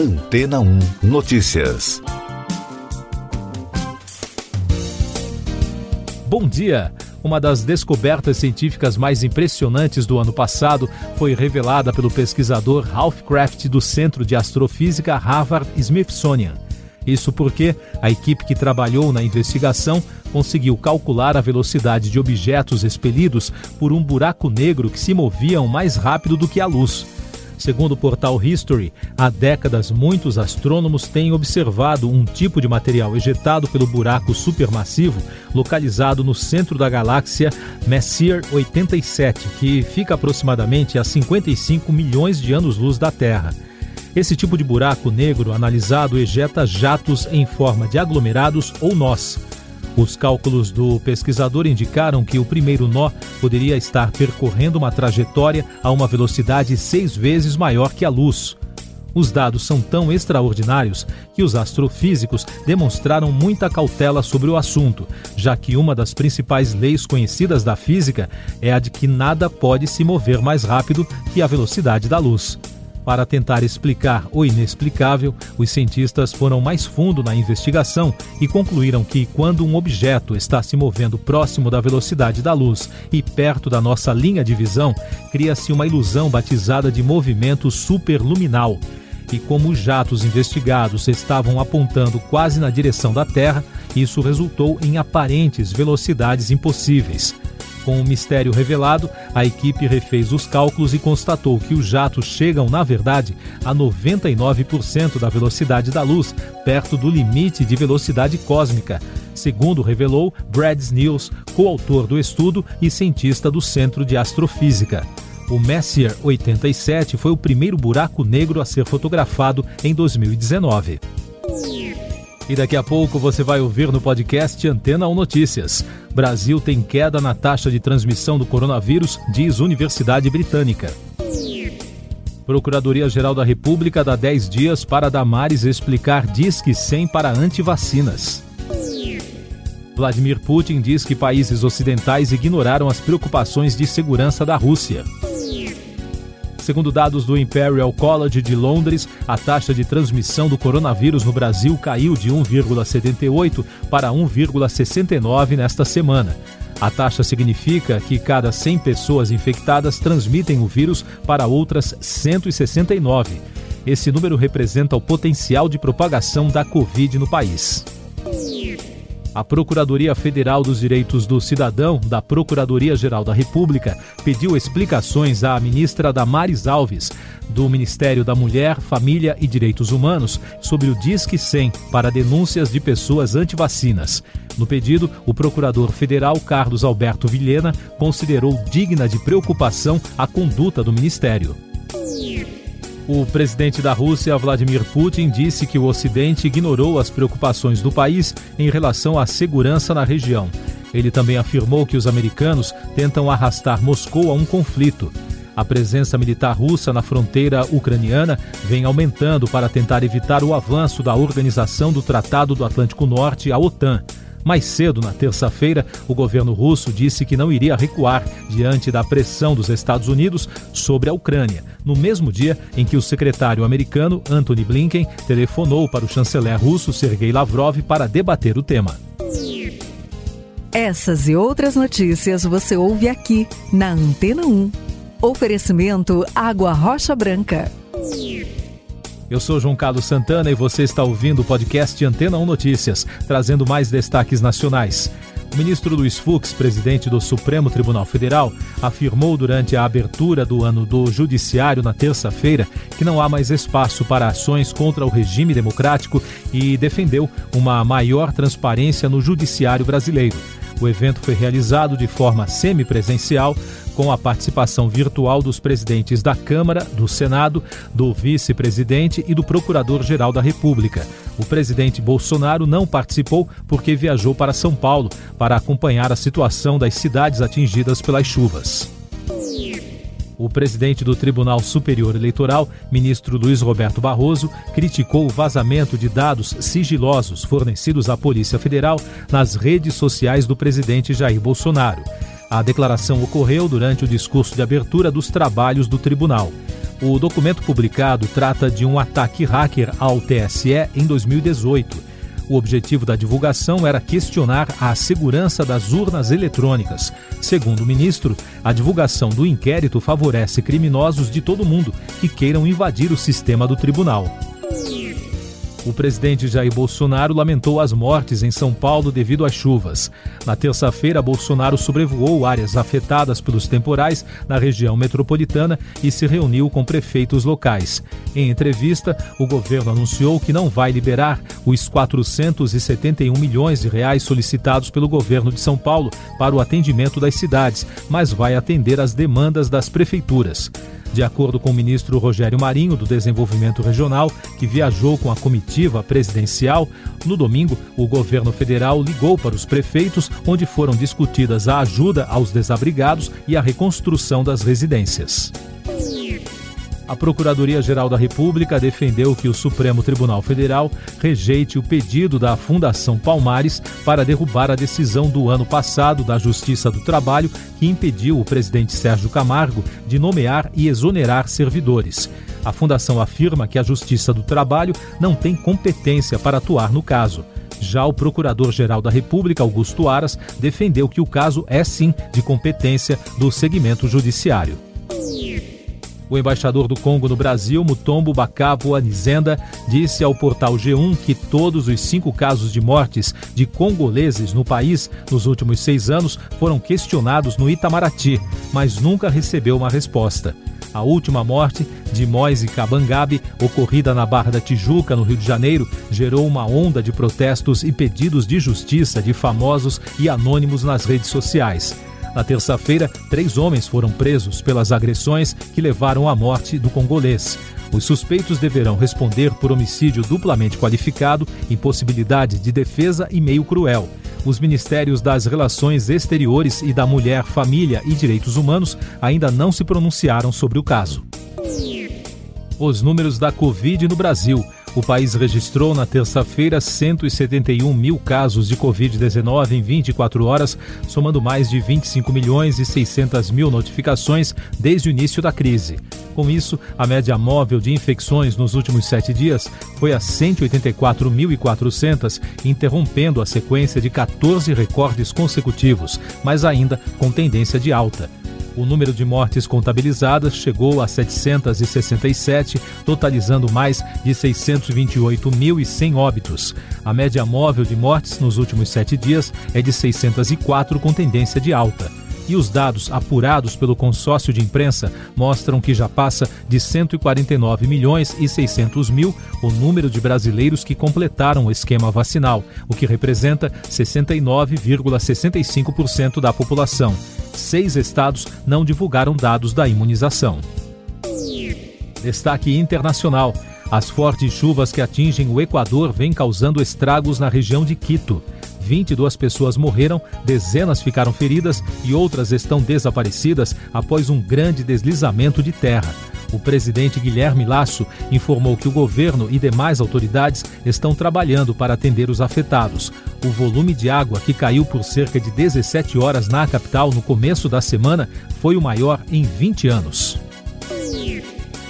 Antena 1 Notícias. Bom dia! Uma das descobertas científicas mais impressionantes do ano passado foi revelada pelo pesquisador Ralph Kraft do Centro de Astrofísica Harvard Smithsonian. Isso porque a equipe que trabalhou na investigação conseguiu calcular a velocidade de objetos expelidos por um buraco negro que se moviam mais rápido do que a luz. Segundo o portal History, há décadas muitos astrônomos têm observado um tipo de material ejetado pelo buraco supermassivo localizado no centro da galáxia Messier 87, que fica aproximadamente a 55 milhões de anos-luz da Terra. Esse tipo de buraco negro analisado ejeta jatos em forma de aglomerados ou nós. Os cálculos do pesquisador indicaram que o primeiro nó poderia estar percorrendo uma trajetória a uma velocidade seis vezes maior que a luz. Os dados são tão extraordinários que os astrofísicos demonstraram muita cautela sobre o assunto, já que uma das principais leis conhecidas da física é a de que nada pode se mover mais rápido que a velocidade da luz. Para tentar explicar o inexplicável, os cientistas foram mais fundo na investigação e concluíram que, quando um objeto está se movendo próximo da velocidade da luz e perto da nossa linha de visão, cria-se uma ilusão batizada de movimento superluminal. E como os jatos investigados estavam apontando quase na direção da Terra, isso resultou em aparentes velocidades impossíveis. Com o mistério revelado, a equipe refez os cálculos e constatou que os jatos chegam, na verdade, a 99% da velocidade da luz, perto do limite de velocidade cósmica, segundo revelou Brad Snills, coautor do estudo e cientista do Centro de Astrofísica. O Messier 87 foi o primeiro buraco negro a ser fotografado em 2019. E daqui a pouco você vai ouvir no podcast Antena 1 Notícias. Brasil tem queda na taxa de transmissão do coronavírus, diz Universidade Britânica. Procuradoria-Geral da República dá 10 dias para Damares explicar Disque 100 para antivacinas. Vladimir Putin diz que países ocidentais ignoraram as preocupações de segurança da Rússia. Segundo dados do Imperial College de Londres, a taxa de transmissão do coronavírus no Brasil caiu de 1,78 para 1,69 nesta semana. A taxa significa que cada 100 pessoas infectadas transmitem o vírus para outras 169. Esse número representa o potencial de propagação da Covid no país. A Procuradoria Federal dos Direitos do Cidadão, da Procuradoria-Geral da República, pediu explicações à ministra Damares Alves, do Ministério da Mulher, Família e Direitos Humanos, sobre o Disque 100 para denúncias de pessoas antivacinas. No pedido, o procurador federal Carlos Alberto Vilhena considerou digna de preocupação a conduta do ministério. O presidente da Rússia, Vladimir Putin, disse que o Ocidente ignorou as preocupações do país em relação à segurança na região. Ele também afirmou que os americanos tentam arrastar Moscou a um conflito. A presença militar russa na fronteira ucraniana vem aumentando para tentar evitar o avanço da Organização do Tratado do Atlântico Norte, a OTAN. Mais cedo, na terça-feira, o governo russo disse que não iria recuar diante da pressão dos Estados Unidos sobre a Ucrânia, no mesmo dia em que o secretário americano Antony Blinken telefonou para o chanceler russo Sergei Lavrov para debater o tema. Essas e outras notícias você ouve aqui na Antena 1. Oferecimento Água Rocha Branca. Eu sou João Carlos Santana e você está ouvindo o podcast Antena 1 Notícias, trazendo mais destaques nacionais. O ministro Luiz Fux, presidente do Supremo Tribunal Federal, afirmou durante a abertura do ano do Judiciário na terça-feira que não há mais espaço para ações contra o regime democrático e defendeu uma maior transparência no Judiciário brasileiro. O evento foi realizado de forma semipresencial, com a participação virtual dos presidentes da Câmara, do Senado, do vice-presidente e do Procurador-Geral da República. O presidente Bolsonaro não participou porque viajou para São Paulo para acompanhar a situação das cidades atingidas pelas chuvas. O presidente do Tribunal Superior Eleitoral, ministro Luiz Roberto Barroso, criticou o vazamento de dados sigilosos fornecidos à Polícia Federal nas redes sociais do presidente Jair Bolsonaro. A declaração ocorreu durante o discurso de abertura dos trabalhos do tribunal. O documento publicado trata de um ataque hacker ao TSE em 2018 o objetivo da divulgação era questionar a segurança das urnas eletrônicas. Segundo o ministro, a divulgação do inquérito favorece criminosos de todo mundo que queiram invadir o sistema do tribunal. O presidente Jair Bolsonaro lamentou as mortes em São Paulo devido às chuvas. Na terça-feira, Bolsonaro sobrevoou áreas afetadas pelos temporais na região metropolitana e se reuniu com prefeitos locais. Em entrevista, o governo anunciou que não vai liberar os 471 milhões de reais solicitados pelo governo de São Paulo para o atendimento das cidades, mas vai atender às demandas das prefeituras. De acordo com o ministro Rogério Marinho, do Desenvolvimento Regional, que viajou com a comitiva presidencial, no domingo, o governo federal ligou para os prefeitos, onde foram discutidas a ajuda aos desabrigados e a reconstrução das residências. A Procuradoria-Geral da República defendeu que o Supremo Tribunal Federal rejeite o pedido da Fundação Palmares para derrubar a decisão do ano passado da Justiça do Trabalho que impediu o presidente Sérgio Camargo de nomear e exonerar servidores. A fundação afirma que a Justiça do Trabalho não tem competência para atuar no caso. Já o Procurador-Geral da República, Augusto Aras, defendeu que o caso é sim de competência do segmento judiciário. O embaixador do Congo no Brasil, Mutombo Bakabo Anizenda, disse ao portal G1 que todos os cinco casos de mortes de congoleses no país nos últimos seis anos foram questionados no Itamaraty, mas nunca recebeu uma resposta. A última morte, de Moise Cabangabe, ocorrida na Barra da Tijuca, no Rio de Janeiro, gerou uma onda de protestos e pedidos de justiça de famosos e anônimos nas redes sociais. Na terça-feira, três homens foram presos pelas agressões que levaram à morte do congolês. Os suspeitos deverão responder por homicídio duplamente qualificado, impossibilidade de defesa e meio cruel. Os ministérios das Relações Exteriores e da Mulher, Família e Direitos Humanos ainda não se pronunciaram sobre o caso. Os números da Covid no Brasil. O país registrou na terça-feira 171 mil casos de Covid-19 em 24 horas, somando mais de 25 milhões e 600 mil notificações desde o início da crise. Com isso, a média móvel de infecções nos últimos sete dias foi a 184.400, interrompendo a sequência de 14 recordes consecutivos, mas ainda com tendência de alta. O número de mortes contabilizadas chegou a 767, totalizando mais de 628.100 óbitos. A média móvel de mortes nos últimos sete dias é de 604, com tendência de alta e os dados apurados pelo consórcio de imprensa mostram que já passa de 149 milhões e 600 mil o número de brasileiros que completaram o esquema vacinal, o que representa 69,65% da população seis estados não divulgaram dados da imunização. Destaque internacional: as fortes chuvas que atingem o Equador vêm causando estragos na região de Quito. 22 pessoas morreram, dezenas ficaram feridas e outras estão desaparecidas após um grande deslizamento de terra. O presidente Guilherme Lasso informou que o governo e demais autoridades estão trabalhando para atender os afetados. O volume de água que caiu por cerca de 17 horas na capital no começo da semana foi o maior em 20 anos.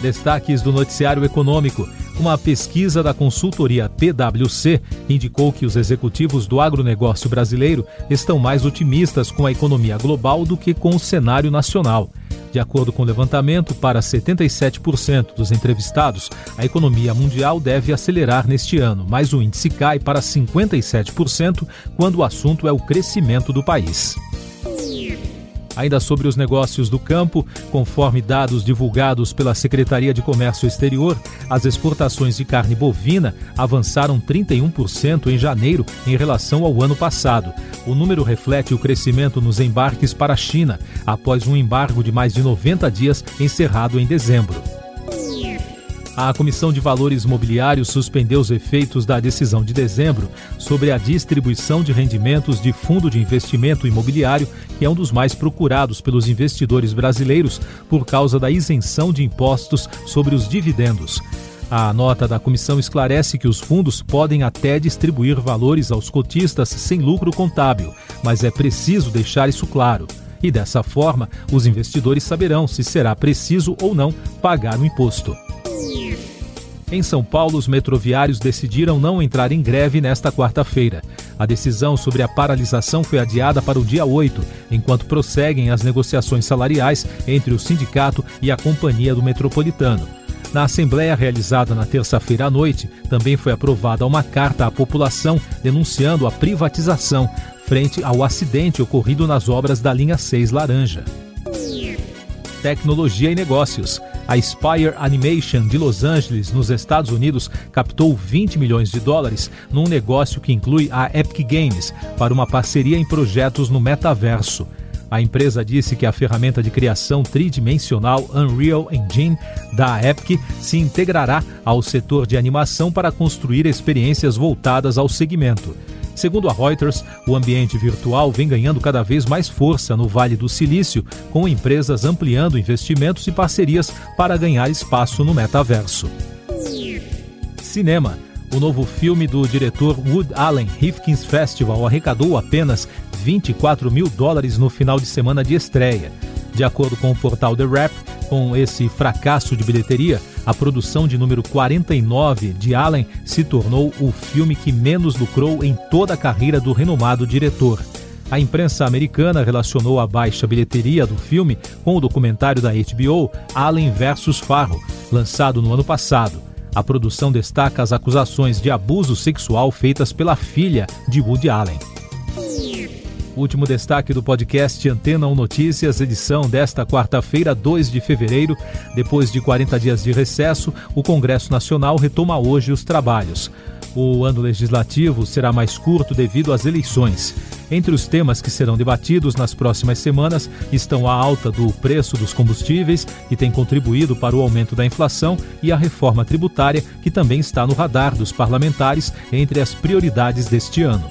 Destaques do noticiário econômico. Uma pesquisa da consultoria PwC indicou que os executivos do agronegócio brasileiro estão mais otimistas com a economia global do que com o cenário nacional. De acordo com o levantamento, para 77% dos entrevistados, a economia mundial deve acelerar neste ano, mas o índice cai para 57% quando o assunto é o crescimento do país. Ainda sobre os negócios do campo, conforme dados divulgados pela Secretaria de Comércio Exterior, as exportações de carne bovina avançaram 31% em janeiro em relação ao ano passado. O número reflete o crescimento nos embarques para a China, após um embargo de mais de 90 dias encerrado em dezembro. A Comissão de Valores Mobiliários suspendeu os efeitos da decisão de dezembro sobre a distribuição de rendimentos de fundo de investimento imobiliário, que é um dos mais procurados pelos investidores brasileiros por causa da isenção de impostos sobre os dividendos. A nota da comissão esclarece que os fundos podem até distribuir valores aos cotistas sem lucro contábil, mas é preciso deixar isso claro. e dessa forma os investidores saberão se será preciso ou não pagar o imposto. Em São Paulo, os metroviários decidiram não entrar em greve nesta quarta-feira. A decisão sobre a paralisação foi adiada para o dia 8, enquanto prosseguem as negociações salariais entre o sindicato e a Companhia do Metropolitano. Na assembleia realizada na terça-feira à noite, também foi aprovada uma carta à população denunciando a privatização frente ao acidente ocorrido nas obras da linha 6 Laranja. Tecnologia e negócios. A Spire Animation de Los Angeles, nos Estados Unidos, captou 20 milhões de dólares num negócio que inclui a Epic Games para uma parceria em projetos no metaverso. A empresa disse que a ferramenta de criação tridimensional Unreal Engine da Epic se integrará ao setor de animação para construir experiências voltadas ao segmento. Segundo a Reuters, o ambiente virtual vem ganhando cada vez mais força no Vale do Silício, com empresas ampliando investimentos e parcerias para ganhar espaço no metaverso. Cinema. O novo filme do diretor Wood Allen Rifkin's Festival arrecadou apenas 24 mil dólares no final de semana de estreia. De acordo com o portal The Rap, com esse fracasso de bilheteria, a produção de número 49 de Allen se tornou o filme que menos lucrou em toda a carreira do renomado diretor. A imprensa americana relacionou a baixa bilheteria do filme com o documentário da HBO Allen vs Farro, lançado no ano passado. A produção destaca as acusações de abuso sexual feitas pela filha de Woody Allen. Último destaque do podcast Antena 1 Notícias, edição desta quarta-feira, 2 de fevereiro. Depois de 40 dias de recesso, o Congresso Nacional retoma hoje os trabalhos. O ano legislativo será mais curto devido às eleições. Entre os temas que serão debatidos nas próximas semanas estão a alta do preço dos combustíveis, que tem contribuído para o aumento da inflação, e a reforma tributária, que também está no radar dos parlamentares entre as prioridades deste ano.